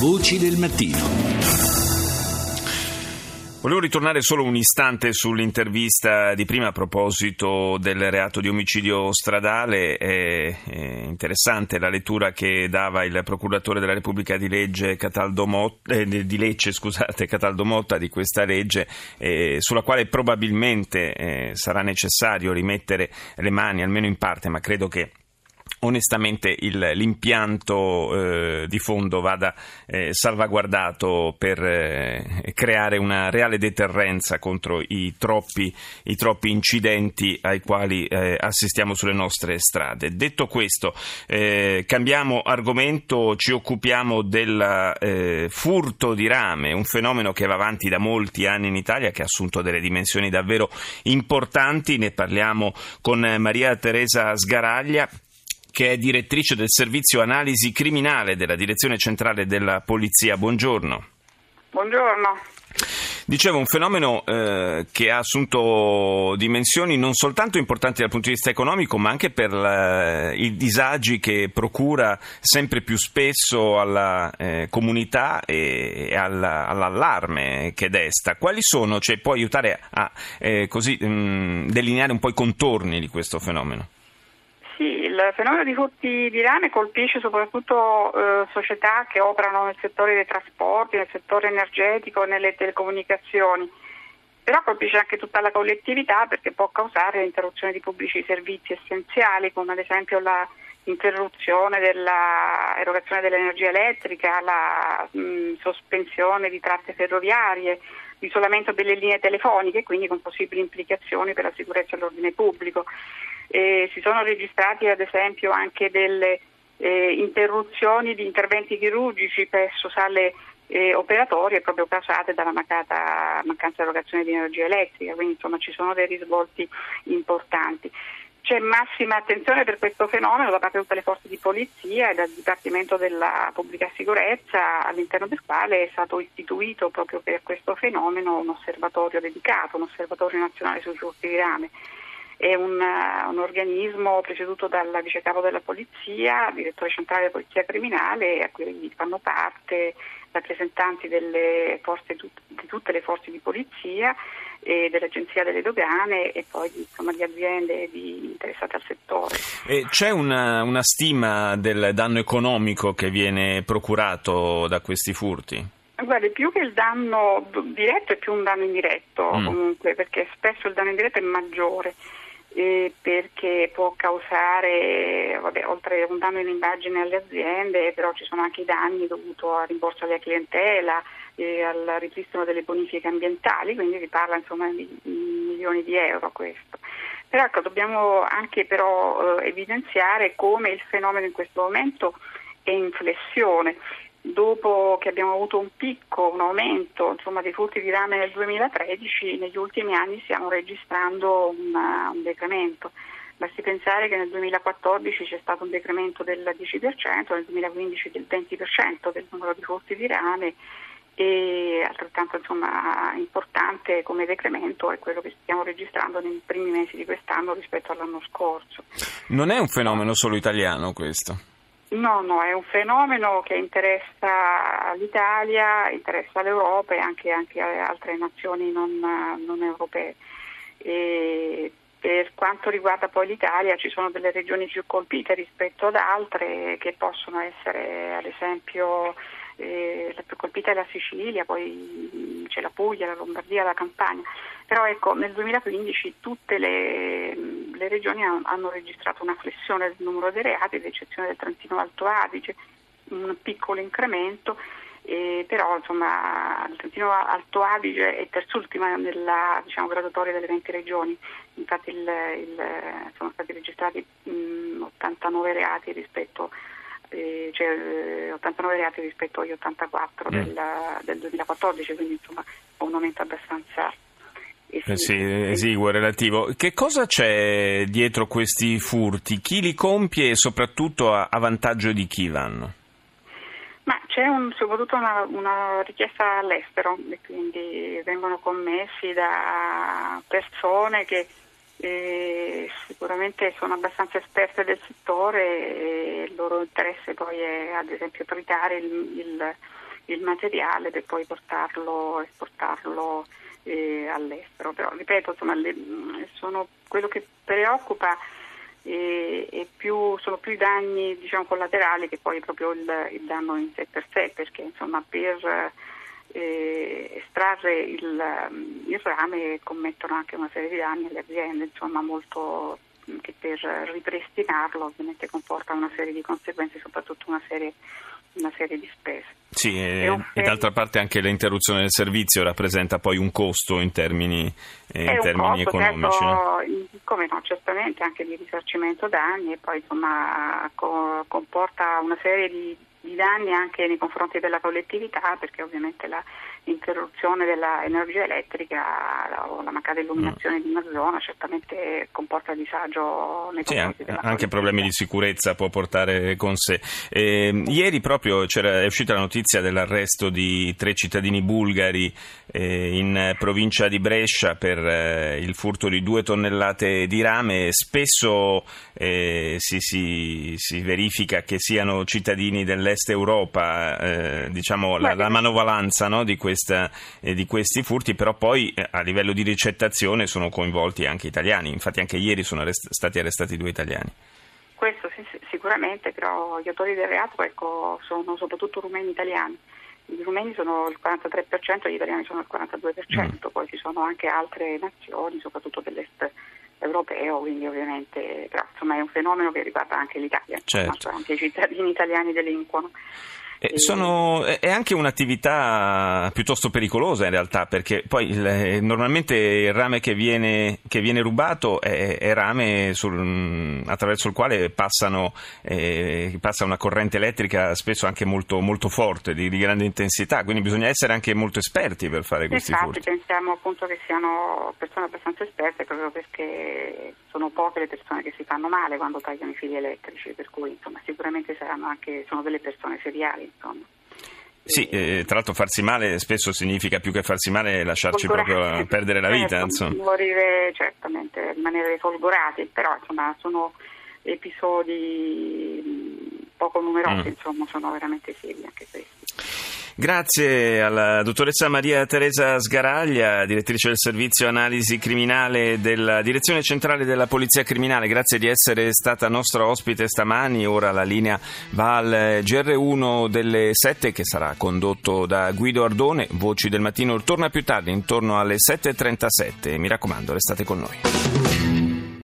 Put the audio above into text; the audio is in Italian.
Voci del mattino. Volevo ritornare solo un istante sull'intervista di prima a proposito del reato di omicidio stradale. È, interessante la lettura che dava il procuratore della Repubblica di, legge Cataldo Motta, eh, di Lecce scusate, Cataldo Motta di questa legge, eh, sulla quale probabilmente eh, sarà necessario rimettere le mani, almeno in parte, ma credo che onestamente il, l'impianto eh, di fondo vada eh, salvaguardato per eh, creare una reale deterrenza contro i troppi, i troppi incidenti ai quali eh, assistiamo sulle nostre strade. Detto questo, eh, cambiamo argomento, ci occupiamo del eh, furto di rame, un fenomeno che va avanti da molti anni in Italia, che ha assunto delle dimensioni davvero importanti. Ne parliamo con Maria Teresa Sgaraglia che è direttrice del servizio analisi criminale della Direzione Centrale della Polizia. Buongiorno. Buongiorno. Dicevo, un fenomeno eh, che ha assunto dimensioni non soltanto importanti dal punto di vista economico, ma anche per la, i disagi che procura sempre più spesso alla eh, comunità e, e alla, all'allarme che desta. Quali sono? Cioè, può aiutare a eh, così, mh, delineare un po' i contorni di questo fenomeno? Il fenomeno di furti di rame colpisce soprattutto eh, società che operano nel settore dei trasporti, nel settore energetico, nelle telecomunicazioni, però colpisce anche tutta la collettività perché può causare l'interruzione di pubblici servizi essenziali come ad esempio l'interruzione dell'erogazione dell'energia elettrica, la mh, sospensione di tratte ferroviarie, l'isolamento delle linee telefoniche, quindi con possibili implicazioni per la sicurezza e l'ordine pubblico. Eh, si sono registrati ad esempio anche delle eh, interruzioni di interventi chirurgici presso sale eh, operatorie proprio causate dalla mancata, mancanza di erogazione di energia elettrica, quindi insomma ci sono dei risvolti importanti. C'è massima attenzione per questo fenomeno da parte di tutte le forze di polizia e dal Dipartimento della Pubblica Sicurezza, all'interno del quale è stato istituito proprio per questo fenomeno un osservatorio dedicato, un osservatorio nazionale sui furti di rame è un, uh, un, organismo presieduto dal vice capo della polizia, direttore centrale della polizia criminale, a cui fanno parte rappresentanti forze, di tutte le forze di polizia e dell'Agenzia delle Dogane e poi insomma, di aziende di, interessate al settore. E c'è una, una stima del danno economico che viene procurato da questi furti? Guardi, più che il danno diretto è più un danno indiretto mm. comunque, perché spesso il danno indiretto è maggiore eh, perché può causare, vabbè, oltre un danno in immagine alle aziende, però ci sono anche i danni dovuti al rimborso alla clientela, eh, al ripristino delle bonifiche ambientali, quindi si parla insomma di, di milioni di euro questo. Però ecco, dobbiamo anche però eh, evidenziare come il fenomeno in questo momento è in flessione dopo che abbiamo avuto un picco, un aumento insomma, dei furti di rame nel 2013, negli ultimi anni stiamo registrando una, un decremento. Basti pensare che nel 2014 c'è stato un decremento del 10%, nel 2015 del 20% del numero di furti di rame e altrettanto insomma, importante come decremento è quello che stiamo registrando nei primi mesi di quest'anno rispetto all'anno scorso. Non è un fenomeno solo italiano questo? No, no, è un fenomeno che interessa l'Italia, interessa l'Europa e anche, anche altre nazioni non, non europee. E per quanto riguarda poi l'Italia ci sono delle regioni più colpite rispetto ad altre che possono essere ad esempio eh, la più colpita è la Sicilia, poi c'è la Puglia, la Lombardia, la Campania. Però ecco, nel 2015 tutte le, le regioni hanno registrato una flessione del numero dei reati, ad eccezione del Trentino Alto Adige, un piccolo incremento, eh, però insomma, il Trentino Alto Adige è terzultima nella diciamo, graduatoria delle 20 regioni, infatti il, il, sono stati registrati mh, 89 reati rispetto eh, cioè, 89 reati rispetto agli 84 mm. del, del 2014, quindi insomma un aumento abbastanza eh sì, esiguo, relativo. Che cosa c'è dietro questi furti? Chi li compie e soprattutto a, a vantaggio di chi vanno? Ma c'è un, soprattutto una, una, richiesta all'estero e quindi vengono commessi da persone che eh, sicuramente sono abbastanza esperte del settore e il loro interesse poi è ad esempio tritare il, il il materiale per poi portarlo, esportarlo eh, all'estero. Però ripeto, insomma, le, sono, quello che preoccupa e, e più, sono più i danni diciamo, collaterali che poi proprio il, il, danno in sé per sé, perché insomma, per eh, estrarre il, il, rame commettono anche una serie di danni alle aziende, insomma, molto, che per ripristinarlo ovviamente comporta una serie di conseguenze, soprattutto una serie, una serie di spese. Sì, e, e, d'altra parte anche l'interruzione del servizio rappresenta poi un costo in termini, eh, in termini costo, economici. Certo, no? Come no, certamente anche di risarcimento danni e poi insomma co- comporta una serie di, di danni anche nei confronti della collettività perché ovviamente la l'interruzione dell'energia elettrica o la mancata illuminazione mm. di una zona certamente comporta disagio nei sì, confronti della anche problemi di sicurezza può portare con sé. Eh, ieri proprio è uscita la notizia dell'arresto di tre cittadini bulgari eh, in provincia di Brescia per eh, il furto di due tonnellate di rame. Spesso eh, si, si, si, verifica che siano cittadini dell'est Europa, eh, diciamo la, la manovalanza no, di questa, eh, di questi furti, però poi eh, a livello di ricettazione sono coinvolti anche italiani, infatti anche ieri sono arrest- stati arrestati due italiani. Questo sì, sicuramente, però gli autori del reato ecco, sono soprattutto rumeni italiani. I rumeni sono il 43%, gli italiani sono il 42%, mm. poi ci sono anche altre nazioni, soprattutto dell'est europeo, quindi ovviamente però, insomma, è un fenomeno che riguarda anche l'Italia, certo. anche i cittadini italiani delinquono. Eh, sono, è anche un'attività piuttosto pericolosa in realtà, perché poi il, normalmente il rame che viene, che viene rubato è, è rame sul, attraverso il quale passano, eh, passa una corrente elettrica spesso anche molto, molto forte, di, di, grande intensità, quindi bisogna essere anche molto esperti per fare questi Infatti, furti. pensiamo appunto che siano persone abbastanza esperte proprio perché sono poche le persone che si fanno male quando tagliano i fili elettrici, per cui insomma, sicuramente saranno anche, sono delle persone seriali insomma. Sì, eh, tra l'altro farsi male spesso significa più che farsi male lasciarci proprio perdere la vita. Certo, insomma. Morire certamente, rimanere folgorati, però insomma sono episodi poco numerosi, mm. insomma sono veramente seri anche questi. Grazie alla dottoressa Maria Teresa Sgaraglia, direttrice del servizio analisi criminale della Direzione Centrale della Polizia Criminale. Grazie di essere stata nostra ospite stamani. Ora la linea va al GR1 delle 7 che sarà condotto da Guido Ardone. Voci del mattino torna più tardi, intorno alle 7.37. Mi raccomando, restate con noi.